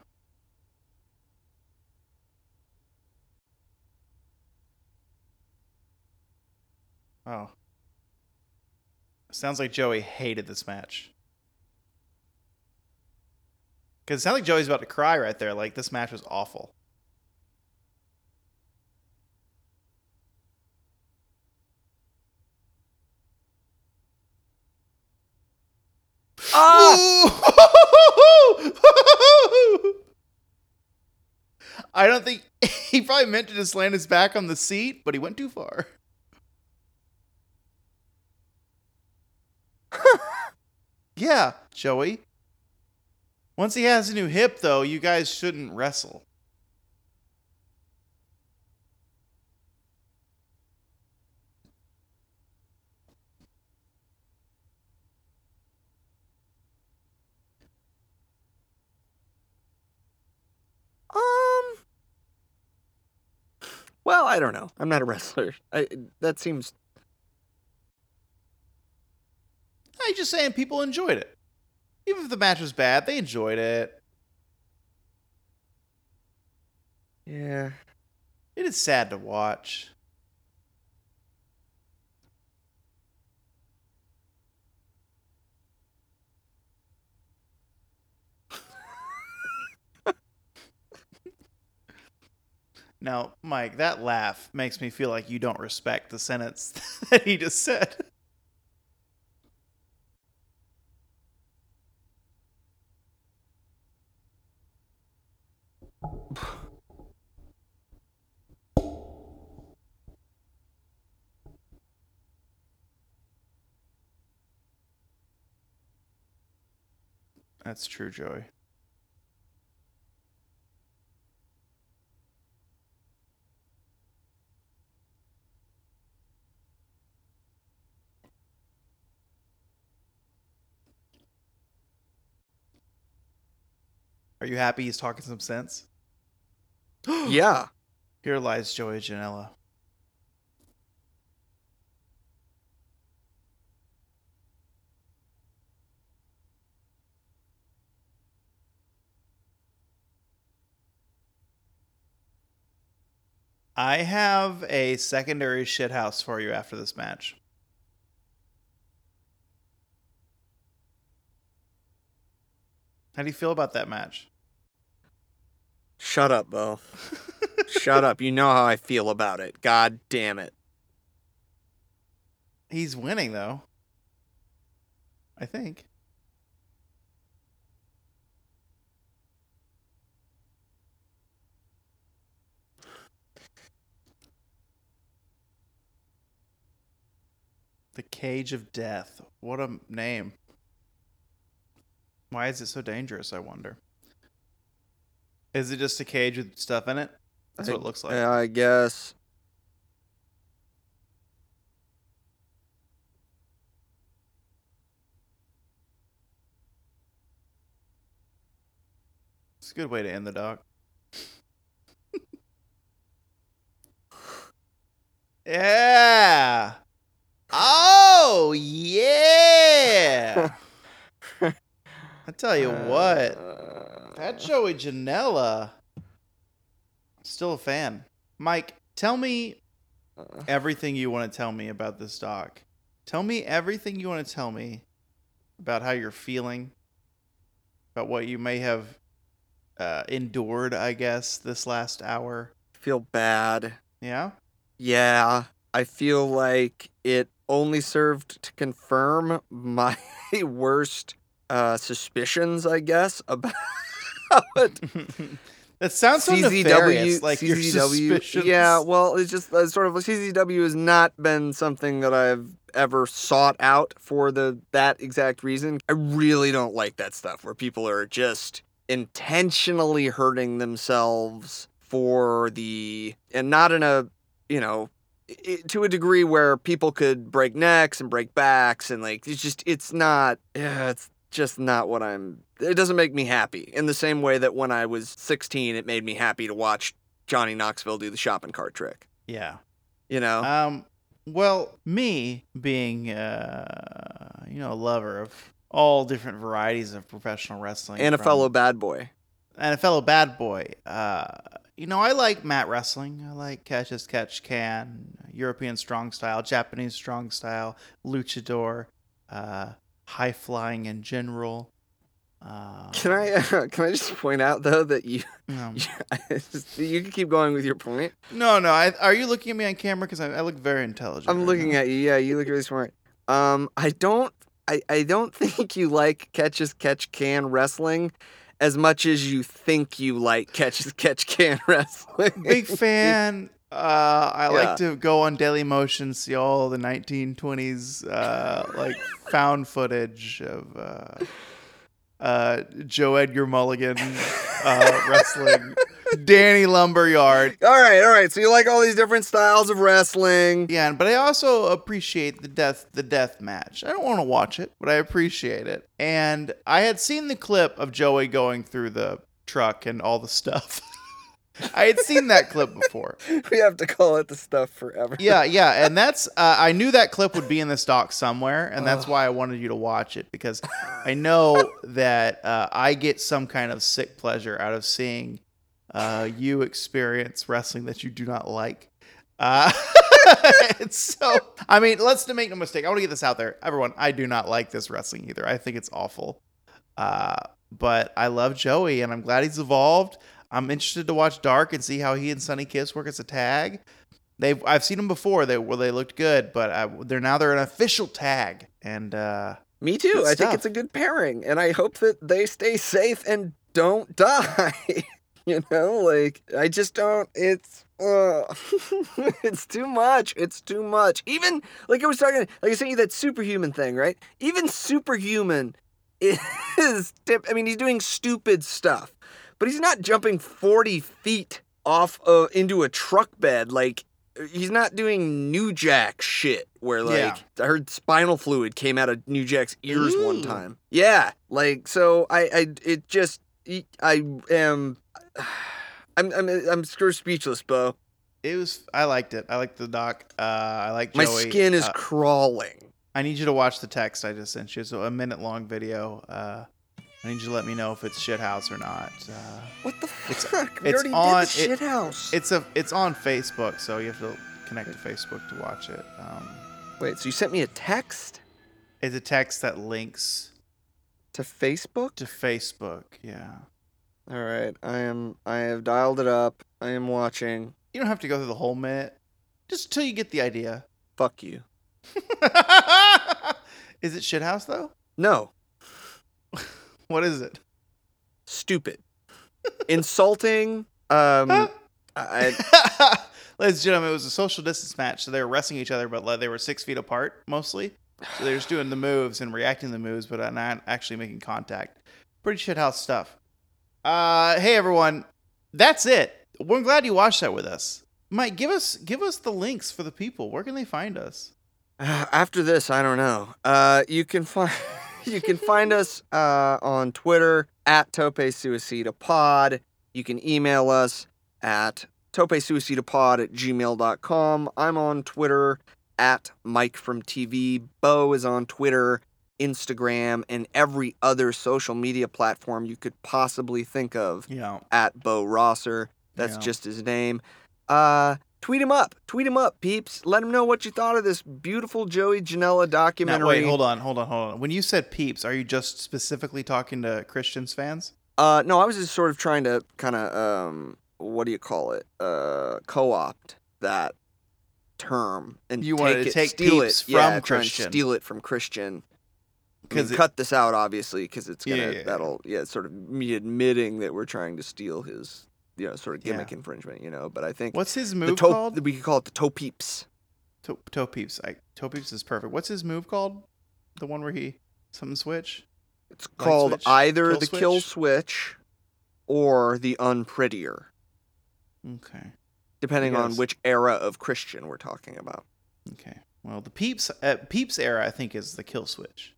Oh. Sounds like Joey hated this match. Because it sounds like Joey's about to cry right there. Like, this match was awful. Ah! I don't think he probably meant to just land his back on the seat, but he went too far. yeah, Joey. Once he has a new hip, though, you guys shouldn't wrestle. Um. Well, I don't know. I'm not a wrestler. I that seems I'm just saying people enjoyed it. Even if the match was bad, they enjoyed it. yeah. It is sad to watch. Now, Mike, that laugh makes me feel like you don't respect the sentence that he just said. That's true, Joey. Are you happy he's talking some sense? Yeah. Here lies Joey Janela. I have a secondary shithouse for you after this match. How do you feel about that match? Shut up, Bo. Shut up. You know how I feel about it. God damn it. He's winning though. I think. The Cage of Death. What a name. Why is it so dangerous, I wonder? Is it just a cage with stuff in it? That's what it looks like. Yeah, I guess. It's a good way to end the doc. yeah. Oh yeah. I tell you what, Uh, that Joey Janela. Still a fan. Mike, tell me uh, everything you want to tell me about this doc. Tell me everything you want to tell me about how you're feeling, about what you may have uh, endured, I guess, this last hour. feel bad. Yeah? Yeah, I feel like it only served to confirm my worst uh, suspicions, I guess, about it. that sounds so nefarious. Like your CZW suspicions. Yeah, well, it's just uh, sort of CZW has not been something that I've ever sought out for the that exact reason. I really don't like that stuff where people are just intentionally hurting themselves for the and not in a you know i to a degree where people could break necks and break backs and like it's just it's not yeah it's just not what I'm it doesn't make me happy in the same way that when I was 16 it made me happy to watch Johnny Knoxville do the shopping cart trick Yeah. you know Um. Well, me being, uh, you know, a lover of all different varieties of professional wrestling, and a from- fellow bad boy and a fellow bad boy. Uh, you know, I like mat wrestling. I like catch as catch can, European strong style, Japanese strong style, luchador, uh, high flying in general. Uh, can I uh, can I just point out though that you um, you can keep going with your point no, no. I, are you looking at me on camera? Because I, I look very intelligent. I'm right looking now. at you. Yeah, you look really smart. Um, I don't, I, I don't think you like catch as catch can wrestling as much as you think you like catch as catch can wrestling. Big fan. Uh, I Yeah. like to go on Daily Motion, see all the 1920s uh, like found footage of uh, uh, Joe Edgar Mulligan uh, wrestling, Danny Lumberyard. all right, all right. So you like all these different styles of wrestling. Yeah, but I also appreciate the death the death match. I don't want to watch it, but I appreciate it. And I had seen the clip of Joey going through the truck and all the stuff. I had seen that clip before. We have to call it the stuff forever. Yeah, yeah, and that's uh, I knew that clip would be in this doc somewhere, and that's why I wanted you to watch it because I know that uh, I get some kind of sick pleasure out of seeing uh, you experience wrestling that you do not like. Uh, so, I mean, let's to make no mistake. I want to get this out there, everyone. I do not like this wrestling either. I think it's awful. Uh, but I love Joey, and I'm glad he's evolved. I'm interested to watch Dark and see how he and Sonny Kiss work as a tag. They've I've seen them before. They where they looked good, but uh, they're now they're an official tag, and uh, Me too. I think it's a good pairing, and I hope that they stay safe and don't die. you know, like I just don't. It's uh, it's too much. It's too much. Even like I was talking, like I sent you that superhuman thing, right? Even superhuman is. Tip, I mean, he's doing stupid stuff, but he's not jumping forty feet off uh, into a truck bed like. He's not doing New Jack shit where like Yeah. I heard spinal fluid came out of New Jack's ears one time. Yeah, like so I I it just I am I'm I'm I'm screw speechless, Bo. it was I liked it. I liked the doc. Uh, I like My skin is Uh, crawling. I need you to watch the text I just sent you. So a minute long video. Uh, I need you to let me know if it's shithouse or not. Uh, What the it's- fuck? we it's already on- did the it- shit house. it's a it's on Facebook, so you have to connect to Facebook to watch it. Um, Wait, so you sent me a text it's a text that links to Facebook? to Facebook. Yeah. All right, I am I have dialed it up. I am watching. You don't have to go through the whole minute, just until you get the idea. Fuck you. is it shithouse though? No, What is it? stupid. Insulting. Um I, Ladies and gentlemen, it was a social distance match, so they were wrestling each other, but like, they were six feet apart mostly. So they're just doing the moves and reacting to the moves, but not actually making contact. Pretty shithouse stuff. Uh, hey everyone, that's it. We're glad you watched that with us. Mike, give us give us the links for the people. Where can they find us? After this, I don't know. Uh, you can find you can find us uh, on Twitter at Tope Suicida Pod. You can email us at topesuicidapod at gmail.com. I'm on Twitter at Mike from TV. Bo is on Twitter, Instagram, and every other social media platform you could possibly think of Yeah. at Bo Rosser. That's Yeah. just his name. Uh, tweet him up. Tweet him up, peeps. Let him know what you thought of this beautiful Joey Janela Now, documentary. wait, hold on, hold on, hold on. When you said peeps, are you just specifically talking to Christians fans? Uh, no, I was just sort of trying to kind of um, what do you call it? Uh, co-opt that term and You take wanted to it, take steal peeps it, from and Christian. steal it from Christian. Because Because cut this out, obviously, because it's gonna yeah, yeah. that'll yeah, sort of me admitting that we're trying to steal his you know sort of Yeah. gimmick infringement, you know. But I think what's his the move toe called? we could call it the toe peeps. Toe, toe peeps. I Toe Peeps is perfect. What's his move called? The one where he something switch. It's called switch? either Kill the switch? kill switch or the unprettier, Okay. depending on which era of Christian we're talking about. Okay. Well, the Peeps uh, Peeps era, I think, is the kill switch.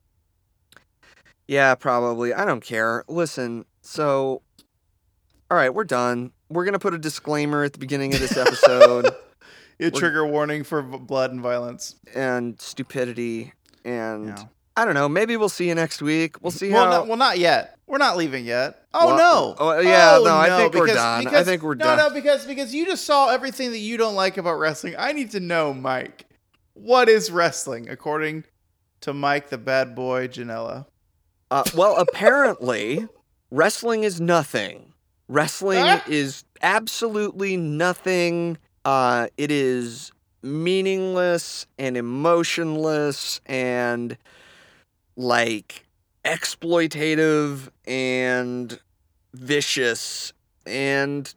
Yeah, probably. I don't care. Listen, so all right, we're done. We're gonna put a disclaimer at the beginning of this episode A trigger warning for v- blood and violence. and stupidity and Yeah. I don't know. Maybe we'll see you next week. We'll see well, how. not, well, not yet. We're not leaving yet. Oh Well, no. oh, yeah, Oh, no, I think we're because- done. I think we're no, done. No, no, because because you just saw everything that you don't like about wrestling. I need to know, Mike. What is wrestling according to Mike, the bad boy Janela? Uh, well, apparently, wrestling is nothing. Wrestling Ah! is absolutely nothing. Uh, it is meaningless and emotionless and like exploitative and vicious and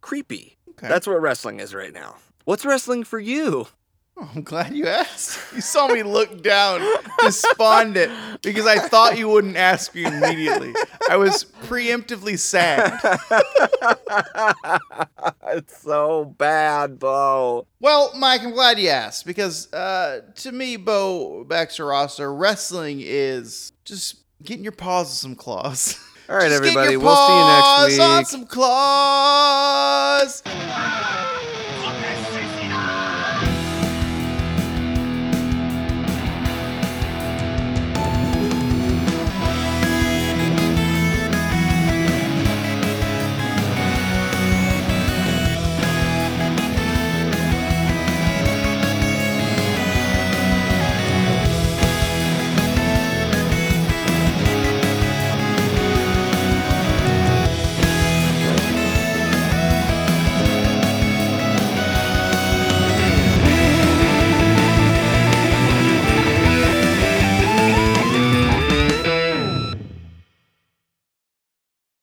creepy. Okay. That's what wrestling is right now. What's wrestling for you? Oh, I'm glad you asked. You saw me look down, despondent, because I thought you wouldn't ask me immediately. I was preemptively sad. it's so bad, Bo. Well, Mike, I'm glad you asked because uh, to me, Bo Baxter Roster, wrestling is just getting your paws on some claws. All right, Just everybody. We'll see you next week. On some claws.